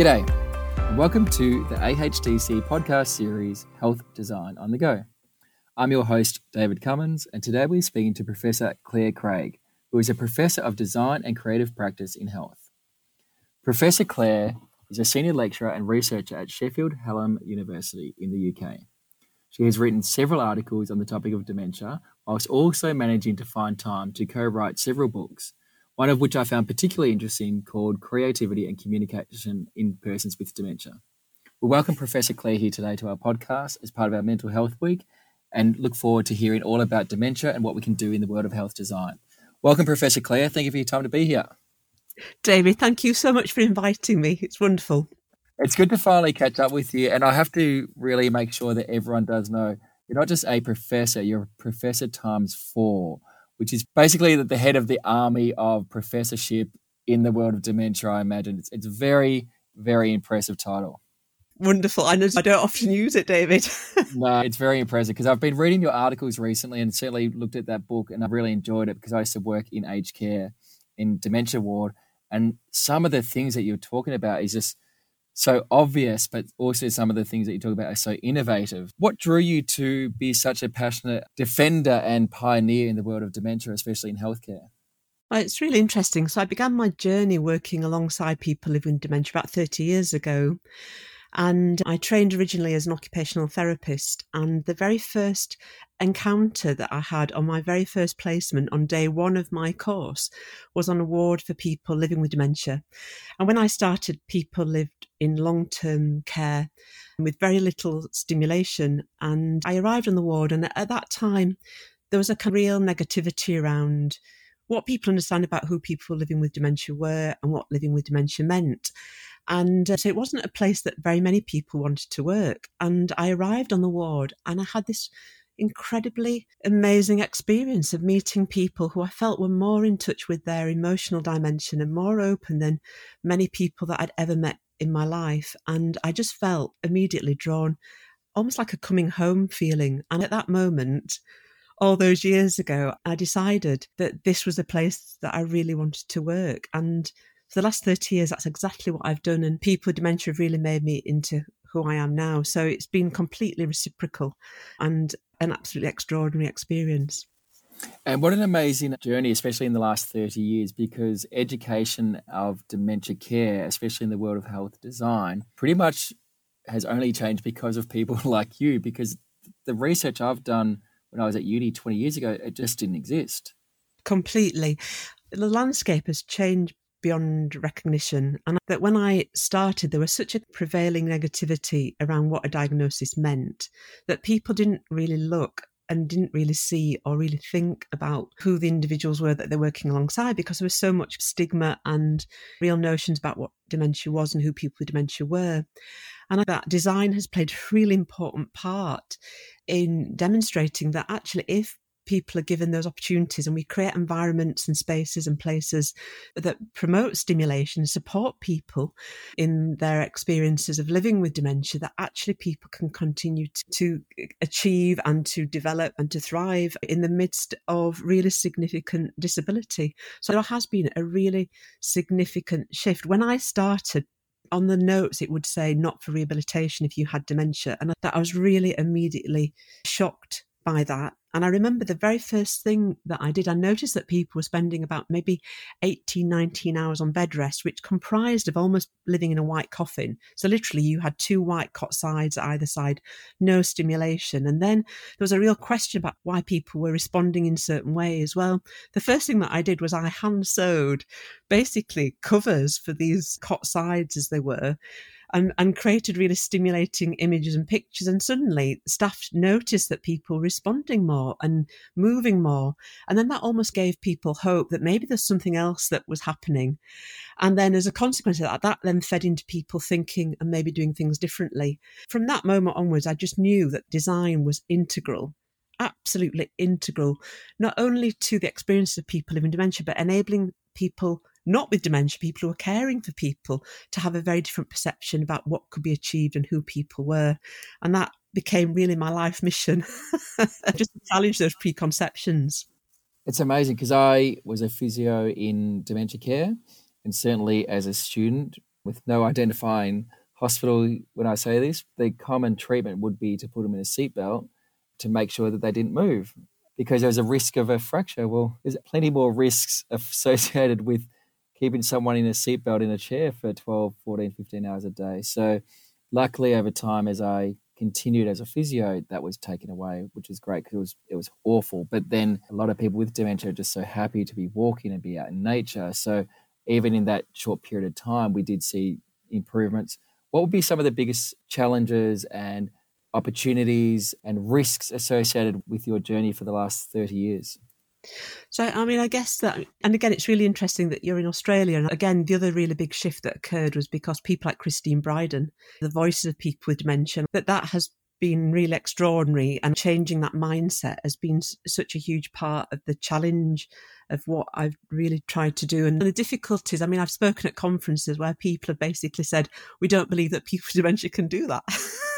G'day, and welcome to the AHDC podcast series Health Design on the Go. I'm your host, David Cummins, and today we're speaking to Professor Claire Craig, who is a professor of design and creative practice in health. Professor Claire is a senior lecturer and researcher at Sheffield Hallam University in the UK. She has written several articles on the topic of dementia, whilst also managing to find time to co write several books, one of which I found particularly interesting called Creativity and Communication in Persons with Dementia. We welcome Professor Claire here today to our podcast as part of our Mental Health Week and look forward to hearing all about dementia and what we can do in the world of health design. Welcome, Professor Claire. Thank you for your time to be here. David, thank you so much for inviting me. It's wonderful. It's good to finally catch up with you. And I have to really make sure that everyone does know you're not just a professor, you're a professor times four which is basically the head of the army of professorship in the world of dementia. I imagine it's it's a very very impressive title. Wonderful. I know I don't often use it, David. no, it's very impressive because I've been reading your articles recently and certainly looked at that book and I've really enjoyed it because I used to work in aged care in dementia ward and some of the things that you're talking about is just so obvious, but also some of the things that you talk about are so innovative. What drew you to be such a passionate defender and pioneer in the world of dementia, especially in healthcare? Well, it's really interesting. So I began my journey working alongside people living with dementia about 30 years ago. And I trained originally as an occupational therapist. And the very first encounter that I had on my very first placement on day one of my course was on a ward for people living with dementia. And when I started, people lived in long term care with very little stimulation. And I arrived on the ward, and at that time, there was a real negativity around what people understand about who people living with dementia were and what living with dementia meant. And uh, so it wasn't a place that very many people wanted to work. And I arrived on the ward and I had this incredibly amazing experience of meeting people who I felt were more in touch with their emotional dimension and more open than many people that I'd ever met in my life. And I just felt immediately drawn, almost like a coming home feeling. And at that moment, all those years ago, I decided that this was a place that I really wanted to work. And for the last 30 years, that's exactly what I've done. And people with dementia have really made me into who I am now. So it's been completely reciprocal and an absolutely extraordinary experience. And what an amazing journey, especially in the last 30 years, because education of dementia care, especially in the world of health design, pretty much has only changed because of people like you. Because the research I've done when I was at uni 20 years ago, it just didn't exist. Completely. The landscape has changed beyond recognition. And that when I started, there was such a prevailing negativity around what a diagnosis meant that people didn't really look and didn't really see or really think about who the individuals were that they're working alongside because there was so much stigma and real notions about what dementia was and who people with dementia were. And that design has played a really important part in demonstrating that actually, if people are given those opportunities and we create environments and spaces and places that promote stimulation, and support people in their experiences of living with dementia, that actually people can continue to, to achieve and to develop and to thrive in the midst of really significant disability. So there has been a really significant shift. When I started on the notes it would say not for rehabilitation if you had dementia and that I was really immediately shocked by that. And I remember the very first thing that I did, I noticed that people were spending about maybe 18, 19 hours on bed rest, which comprised of almost living in a white coffin. So literally you had two white cot sides either side, no stimulation. And then there was a real question about why people were responding in certain ways. Well, the first thing that I did was I hand sewed basically covers for these cot sides as they were and, and created really stimulating images and pictures. And suddenly staff noticed that people responding more and moving more. And then that almost gave people hope that maybe there's something else that was happening. And then as a consequence of that, that then fed into people thinking and maybe doing things differently. From that moment onwards, I just knew that design was integral absolutely integral, not only to the experience of people living dementia, but enabling people not with dementia, people who are caring for people, to have a very different perception about what could be achieved and who people were. And that became really my life mission, just to challenge those preconceptions. It's amazing because I was a physio in dementia care, and certainly as a student, with no identifying hospital when I say this, the common treatment would be to put them in a seatbelt to make sure that they didn't move because there's a risk of a fracture. Well, there's plenty more risks associated with keeping someone in a seatbelt in a chair for 12, 14, 15 hours a day. So, luckily, over time, as I continued as a physio, that was taken away, which is great because it was it was awful. But then a lot of people with dementia are just so happy to be walking and be out in nature. So even in that short period of time, we did see improvements. What would be some of the biggest challenges and opportunities and risks associated with your journey for the last 30 years? So, I mean, I guess that, and again, it's really interesting that you're in Australia. And again, the other really big shift that occurred was because people like Christine Bryden, the voices of people with dementia, that that has been really extraordinary and changing that mindset has been such a huge part of the challenge of what I've really tried to do. And the difficulties, I mean, I've spoken at conferences where people have basically said, we don't believe that people with dementia can do that.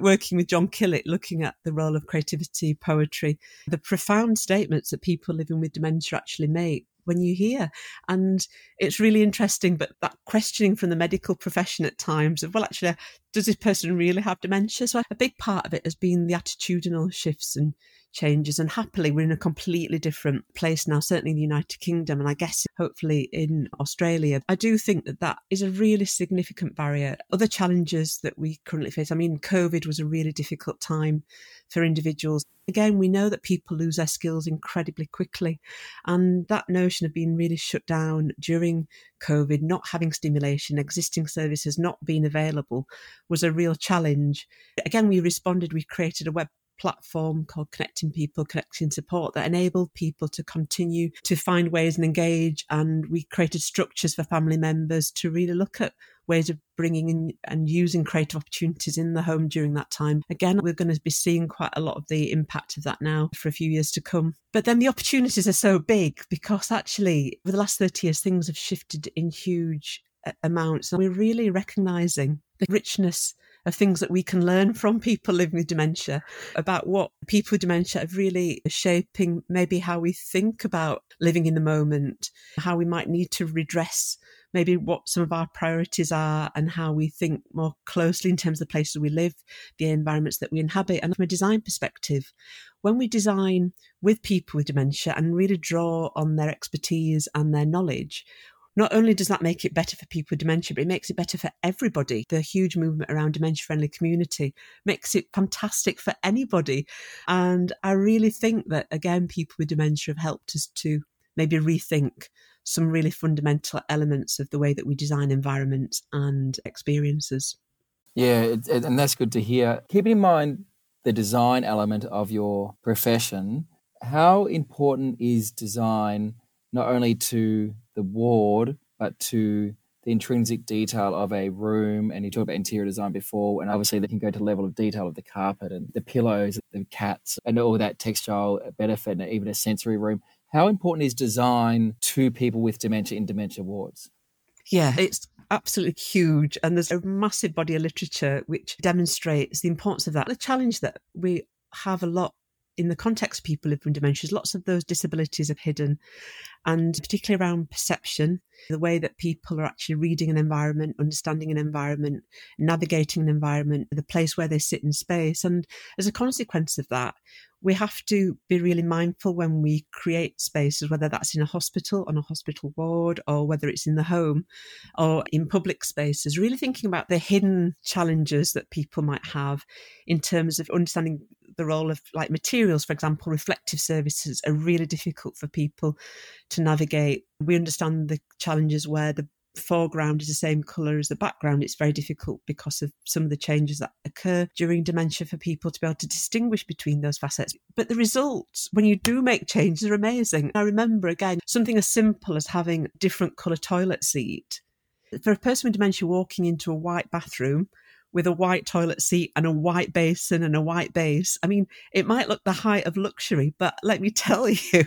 Working with John Killick, looking at the role of creativity, poetry, the profound statements that people living with dementia actually make when you hear. And it's really interesting, but that questioning from the medical profession at times of, well, actually, does this person really have dementia? So a big part of it has been the attitudinal shifts and changes. And happily, we're in a completely different place now, certainly in the United Kingdom, and I guess hopefully in Australia. I do think that that is a really significant barrier. Other challenges that we currently face, I mean, COVID was a really difficult time for individuals. Again, we know that people lose their skills incredibly quickly. And that notion of being really shut down during COVID, not having stimulation, existing services not being available was a real challenge. Again, we responded, we created a web platform called Connecting People, Connecting Support that enabled people to continue to find ways and engage. And we created structures for family members to really look at ways of bringing in and using creative opportunities in the home during that time. Again, we're going to be seeing quite a lot of the impact of that now for a few years to come. But then the opportunities are so big because actually, over the last 30 years, things have shifted in huge amounts. And we're really recognizing the richness of things that we can learn from people living with dementia about what people with dementia are really shaping maybe how we think about living in the moment, how we might need to redress maybe what some of our priorities are and how we think more closely in terms of the places we live, the environments that we inhabit. And from a design perspective, when we design with people with dementia and really draw on their expertise and their knowledge, not only does that make it better for people with dementia, but it makes it better for everybody. The huge movement around dementia friendly community makes it fantastic for anybody. And I really think that, again, people with dementia have helped us to maybe rethink some really fundamental elements of the way that we design environments and experiences. Yeah, and that's good to hear. Keeping in mind the design element of your profession, how important is design not only to the ward, but to the intrinsic detail of a room. And you talked about interior design before, and obviously they can go to the level of detail of the carpet and the pillows, and the cats, and all that textile benefit, and even a sensory room. How important is design to people with dementia in dementia wards? Yeah, it's absolutely huge. And there's a massive body of literature which demonstrates the importance of that. The challenge that we have a lot in the context of people living with dementia, lots of those disabilities are hidden, and particularly around perception, the way that people are actually reading an environment, understanding an environment, navigating an environment, the place where they sit in space. And as a consequence of that, we have to be really mindful when we create spaces, whether that's in a hospital, on a hospital ward, or whether it's in the home or in public spaces, really thinking about the hidden challenges that people might have in terms of understanding the role of like materials, for example, reflective services are really difficult for people to navigate. We understand the challenges where the foreground is the same colour as the background, it's very difficult because of some of the changes that occur during dementia for people to be able to distinguish between those facets. But the results, when you do make changes, are amazing. I remember again something as simple as having different colour toilet seat. For a person with dementia walking into a white bathroom, with a white toilet seat and a white basin and a white base. I mean, it might look the height of luxury, but let me tell you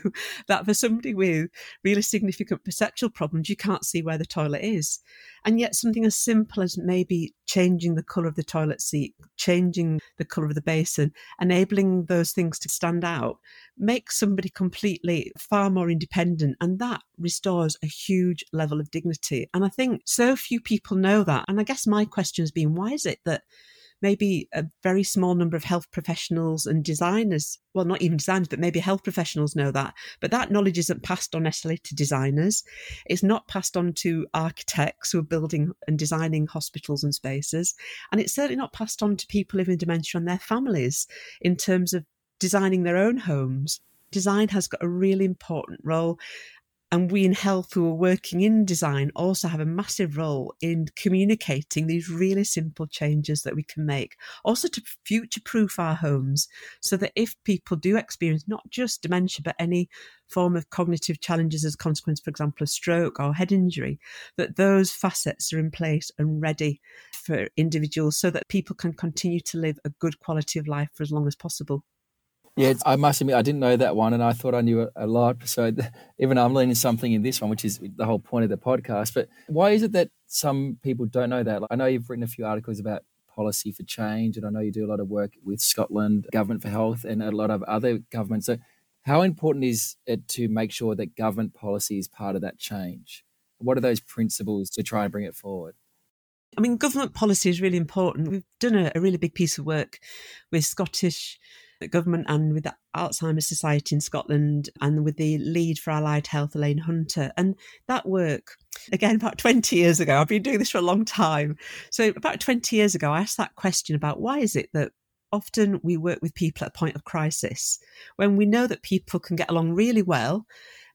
that for somebody with really significant perceptual problems, you can't see where the toilet is. And yet, something as simple as maybe changing the colour of the toilet seat, changing the colour of the basin, enabling those things to stand out makes somebody completely far more independent and that restores a huge level of dignity. And I think so few people know that. And I guess my question has been why is it that maybe a very small number of health professionals and designers, well, not even designers, but maybe health professionals know that. But that knowledge isn't passed on necessarily to designers. It's not passed on to architects who are building and designing hospitals and spaces. And it's certainly not passed on to people living with dementia and their families in terms of designing their own homes. Design has got a really important role. And we in health who are working in design also have a massive role in communicating these really simple changes that we can make. Also to future proof our homes so that if people do experience not just dementia, but any form of cognitive challenges as a consequence, for example, of stroke or head injury, that those facets are in place and ready for individuals so that people can continue to live a good quality of life for as long as possible. Yeah, I must admit, I didn't know that one, and I thought I knew a, a lot. So even I'm learning something in this one, which is the whole point of the podcast. But why is it that some people don't know that? Like, I know you've written a few articles about policy for change, and I know you do a lot of work with Scotland, Government for Health, and a lot of other governments. So, how important is it to make sure that government policy is part of that change? What are those principles to try and bring it forward? I mean, government policy is really important. We've done a, a really big piece of work with Scottish government and with the Alzheimer's Society in Scotland and with the lead for Allied Health, Elaine Hunter. And that work, again, about 20 years ago, I've been doing this for a long time. So, about 20 years ago, I asked that question about why is it that often we work with people at a point of crisis when we know that people can get along really well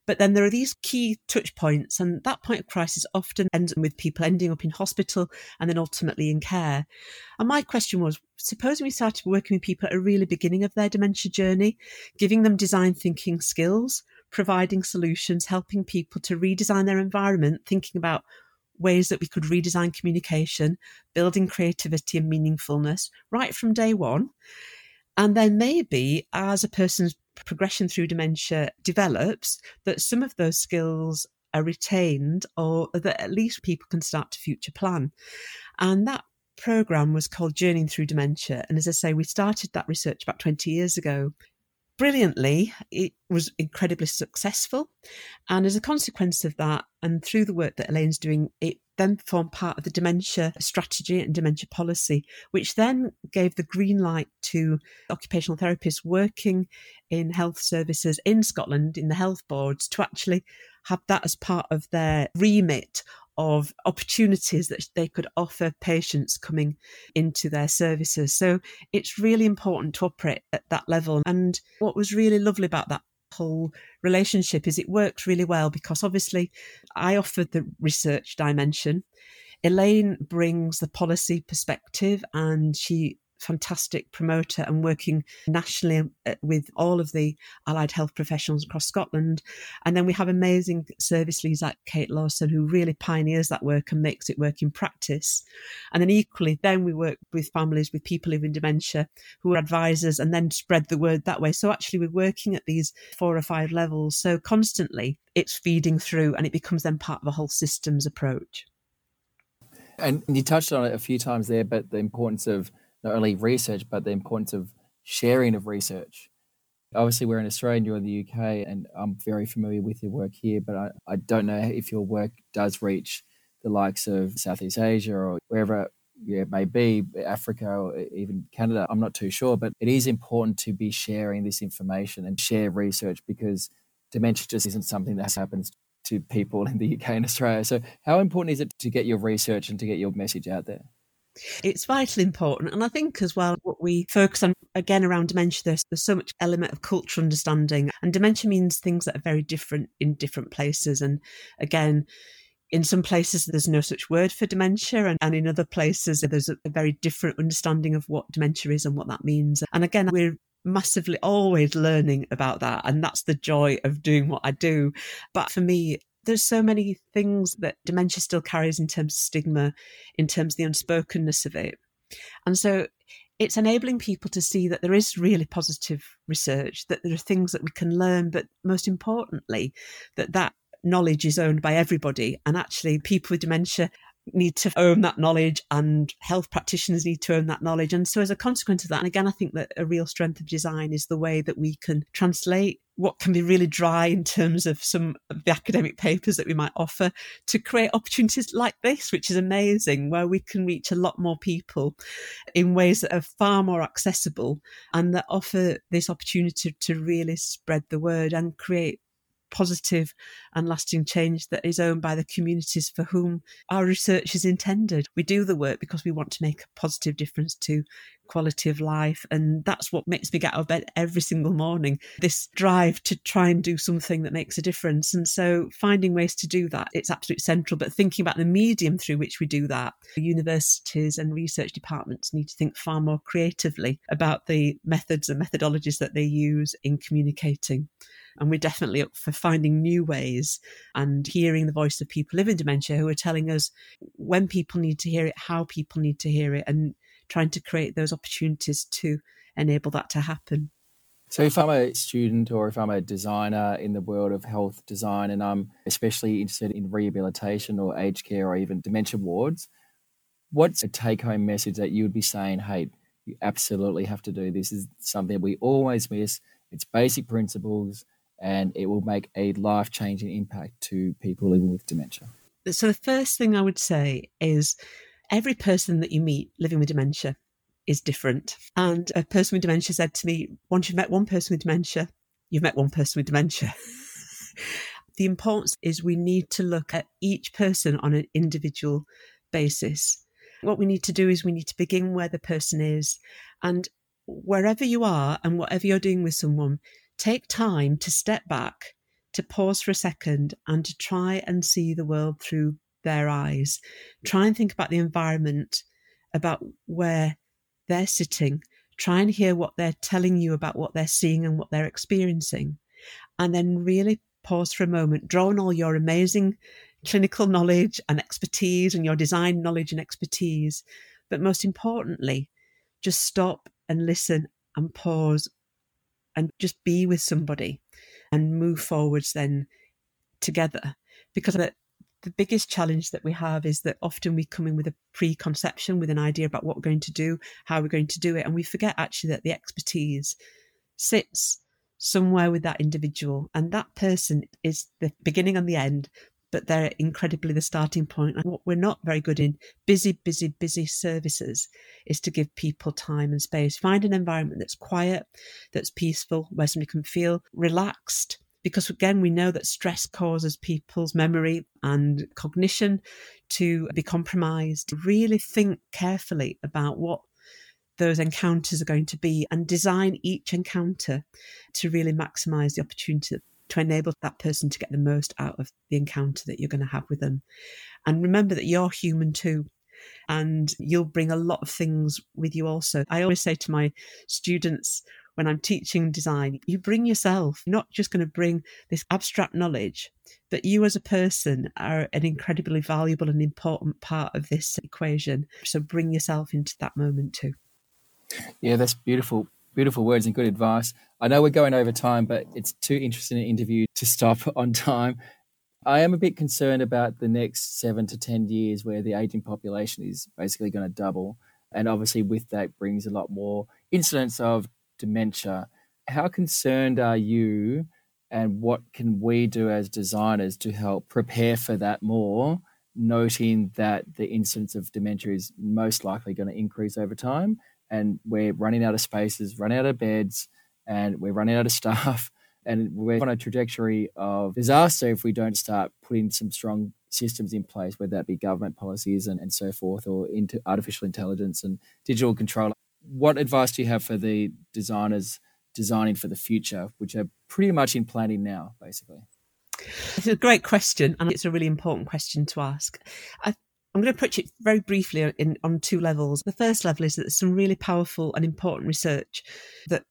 but then there are these key touch points, and that point of crisis often ends with people ending up in hospital and then ultimately in care. And my question was supposing we started working with people at a really beginning of their dementia journey, giving them design thinking skills, providing solutions, helping people to redesign their environment, thinking about ways that we could redesign communication, building creativity and meaningfulness right from day one. And then maybe as a person's progression through dementia develops, that some of those skills are retained or that at least people can start to future plan. And that program was called Journeying Through Dementia. And as I say, we started that research about 20 years ago. Brilliantly, it was incredibly successful. And as a consequence of that, and through the work that Elaine's doing, it then formed part of the dementia strategy and dementia policy, which then gave the green light to occupational therapists working in health services in Scotland, in the health boards, to actually have that as part of their remit of opportunities that they could offer patients coming into their services. So it's really important to operate at that level. And what was really lovely about that whole relationship is it worked really well because obviously I offered the research dimension. Elaine brings the policy perspective and she fantastic promoter and working nationally uh, with all of the allied health professionals across Scotland. And then we have amazing service leads like Kate Lawson, who really pioneers that work and makes it work in practice. And then equally, then we work with families with people living dementia who are advisors and then spread the word that way. So actually, we're working at these four or five levels. So constantly it's feeding through and it becomes then part of a whole systems approach. And you touched on it a few times there, but the importance of not only research, but the importance of sharing of research. Obviously, we're in Australia and you're in the UK, and I'm very familiar with your work here, but I, I don't know if your work does reach the likes of Southeast Asia or wherever it may be, Africa or even Canada. I'm not too sure, but it is important to be sharing this information and share research because dementia just isn't something that happens to people in the UK and Australia. So, how important is it to get your research and to get your message out there? It's vitally important. And I think as well, what we focus on again around dementia, there's, there's so much element of cultural understanding. And dementia means things that are very different in different places. And again, in some places there's no such word for dementia and, and in other places there's a, a very different understanding of what dementia is and what that means and again we're massively always learning about that and that's the joy of doing what i do but for me there's so many things that dementia still carries in terms of stigma, in terms of the unspokenness of it. And so it's enabling people to see that there is really positive research, that there are things that we can learn, but most importantly, that that knowledge is owned by everybody. And actually, people with dementia need to own that knowledge and health practitioners need to own that knowledge. And so as a consequence of that, and again, I think that a real strength of design is the way that we can translate what can be really dry in terms of some of the academic papers that we might offer to create opportunities like this, which is amazing, where we can reach a lot more people in ways that are far more accessible and that offer this opportunity to really spread the word and create positive and lasting change that is owned by the communities for whom our research is intended. We do the work because we want to make a positive difference to quality of life. And that's what makes me get out of bed every single morning this drive to try and do something that makes a difference. And so finding ways to do that, it's absolutely central. But thinking about the medium through which we do that, universities and research departments need to think far more creatively about the methods and methodologies that they use in communicating. And we're definitely up for finding new ways and hearing the voice of people living dementia who are telling us when people need to hear it, how people need to hear it, and trying to create those opportunities to enable that to happen. So, if I'm a student or if I'm a designer in the world of health design and I'm especially interested in rehabilitation or aged care or even dementia wards, what's a take home message that you would be saying, hey, you absolutely have to do this? this is something we always miss. It's basic principles and it will make a life changing impact to people living with dementia. So, the first thing I would say is every person that you meet living with dementia is different. And a person with dementia said to me, once you've met one person with dementia, you've met one person with dementia. the importance is we need to look at each person on an individual basis. What we need to do is we need to begin where the person is. And wherever you are and whatever you're doing with someone, take time to step back, to pause for a second, and to try and see the world through their eyes. Try and think about the environment, about where they're sitting. Try and hear what they're telling you about what they're seeing and what they're experiencing. And then really pause for a moment, draw on all your amazing clinical knowledge and expertise and your design knowledge and expertise. But most importantly, just stop and listen and pause and just be with somebody and move forwards then together. Because the, biggest challenge that we have is that often we come in with a preconception, with an idea about what we're going to do, how we're going to do it, and we forget actually that the expertise sits somewhere with that individual and that person is the beginning and the end but they're incredibly the starting point. And what we're not very good in, busy, busy, busy services, is to give people time and space. Find an environment that's quiet, that's peaceful, where somebody can feel relaxed. Because again, we know that stress causes people's memory and cognition to be compromised. Really think carefully about what those encounters are going to be and design each encounter to really maximize the opportunity to enable that person to get the most out of the encounter that you're going to have with them. And remember that you're human too. And you'll bring a lot of things with you also. I always say to my students when I'm teaching design, you bring yourself, not just going to bring this abstract knowledge, but you as a person are an incredibly valuable and important part of this equation. So bring yourself into that moment too. Yeah, that's beautiful. Beautiful words and good advice. I know we're going over time, but it's too interesting an interview to stop on time. I am a bit concerned about the next seven to 10 years where the aging population is basically going to double. And obviously, with that brings a lot more incidents of dementia. How concerned are you, and what can we do as designers to help prepare for that more, noting that the incidence of dementia is most likely going to increase over time? and we're running out of spaces, running out of beds, and we're running out of staff. And we're on a trajectory of disaster if we don't start putting some strong systems in place, whether that be government policies and, and so forth, or into artificial intelligence and digital control. What advice do you have for the designers designing for the future, which are pretty much in planning now, basically? It's a great question, and it's a really important question to ask. I I'm going to approach it very briefly in, on two levels. The first level is that there's some really powerful and important research that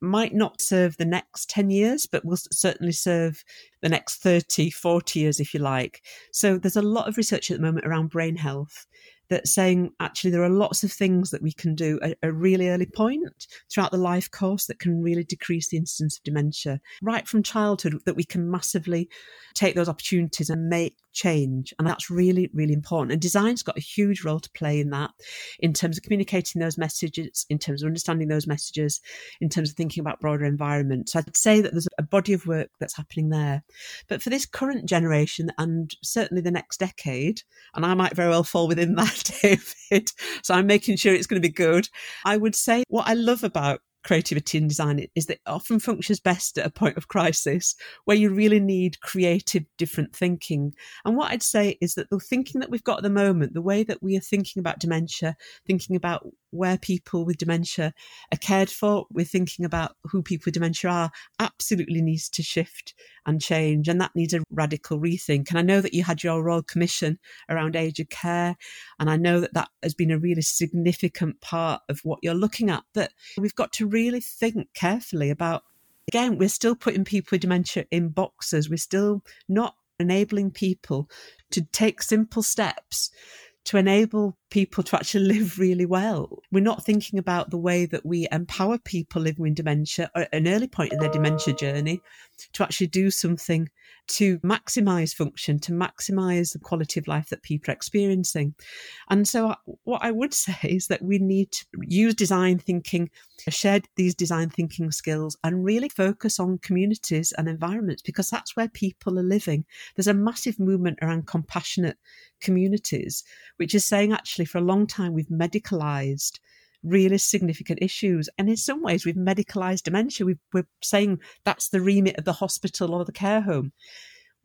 might not serve the next 10 years, but will certainly serve the next 30, 40 years, if you like. So there's a lot of research at the moment around brain health that saying actually there are lots of things that we can do at a really early point throughout the life course that can really decrease the incidence of dementia right from childhood that we can massively take those opportunities and make change. And that's really, really important. And design's got a huge role to play in that, in terms of communicating those messages, in terms of understanding those messages, in terms of thinking about broader environment. So I'd say that there's a body of work that's happening there. But for this current generation and certainly the next decade, and I might very well fall within that, David. So I'm making sure it's going to be good. I would say what I love about creativity and design is that it often functions best at a point of crisis where you really need creative, different thinking. And what I'd say is that the thinking that we've got at the moment, the way that we are thinking about dementia, thinking about where people with dementia are cared for, we're thinking about who people with dementia are, absolutely needs to shift and change. And that needs a radical rethink. And I know that you had your Royal Commission around aged care. And I know that that has been a really significant part of what you're looking at. But we've got to really think carefully about, again, we're still putting people with dementia in boxes. We're still not enabling people to take simple steps to enable people to actually live really well. We're not thinking about the way that we empower people living with dementia at an early point in their dementia journey to actually do something to maximize function, to maximize the quality of life that people are experiencing. And so, uh, what I would say is that we need to use design thinking, share these design thinking skills, and really focus on communities and environments because that's where people are living. There's a massive movement around compassionate communities, which is saying actually for a long time we've medicalized really significant issues. And in some ways, we've medicalized dementia. we are saying that's the remit of the hospital or the care home.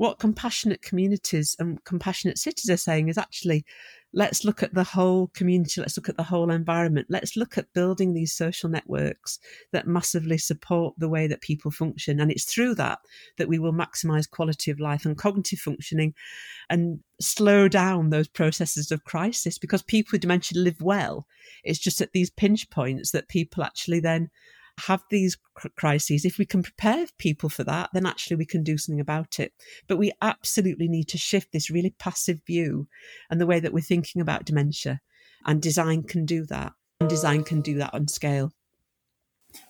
What compassionate communities and compassionate cities are saying is actually let's look at the whole community, let's look at the whole environment, let's look at building these social networks that massively support the way that people function. And it's through that that we will maximize quality of life and cognitive functioning and slow down those processes of crisis because people with dementia live well. It's just at these pinch points that people actually then have these crises, if we can prepare people for that, then actually we can do something about it. But we absolutely need to shift this really passive view and the way that we're thinking about dementia. And design can do that. And design can do that on scale.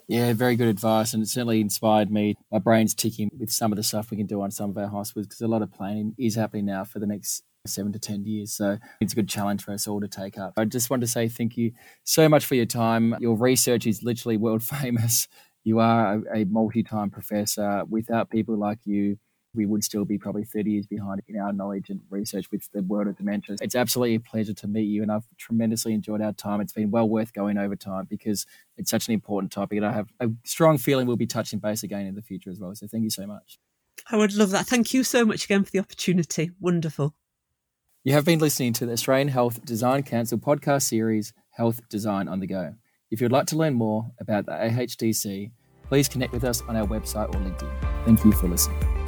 Yeah, very good advice, and it certainly inspired me. My brain's ticking with some of the stuff we can do on some of our hospitals because a lot of planning is happening now for the next seven to 10 years. So it's a good challenge for us all to take up. I just want to say thank you so much for your time. Your research is literally world famous. You are a, a multi time professor. Without people like you, we would still be probably 30 years behind in our knowledge and research with the world of dementia. It's absolutely a pleasure to meet you, and I've tremendously enjoyed our time. It's been well worth going over time because it's such an important topic, and I have a strong feeling we'll be touching base again in the future as well. So thank you so much. I would love that. Thank you so much again for the opportunity. Wonderful. You have been listening to the Australian Health Design Council podcast series, Health Design on the Go. If you'd like to learn more about the AHDC, please connect with us on our website or LinkedIn. Thank you for listening.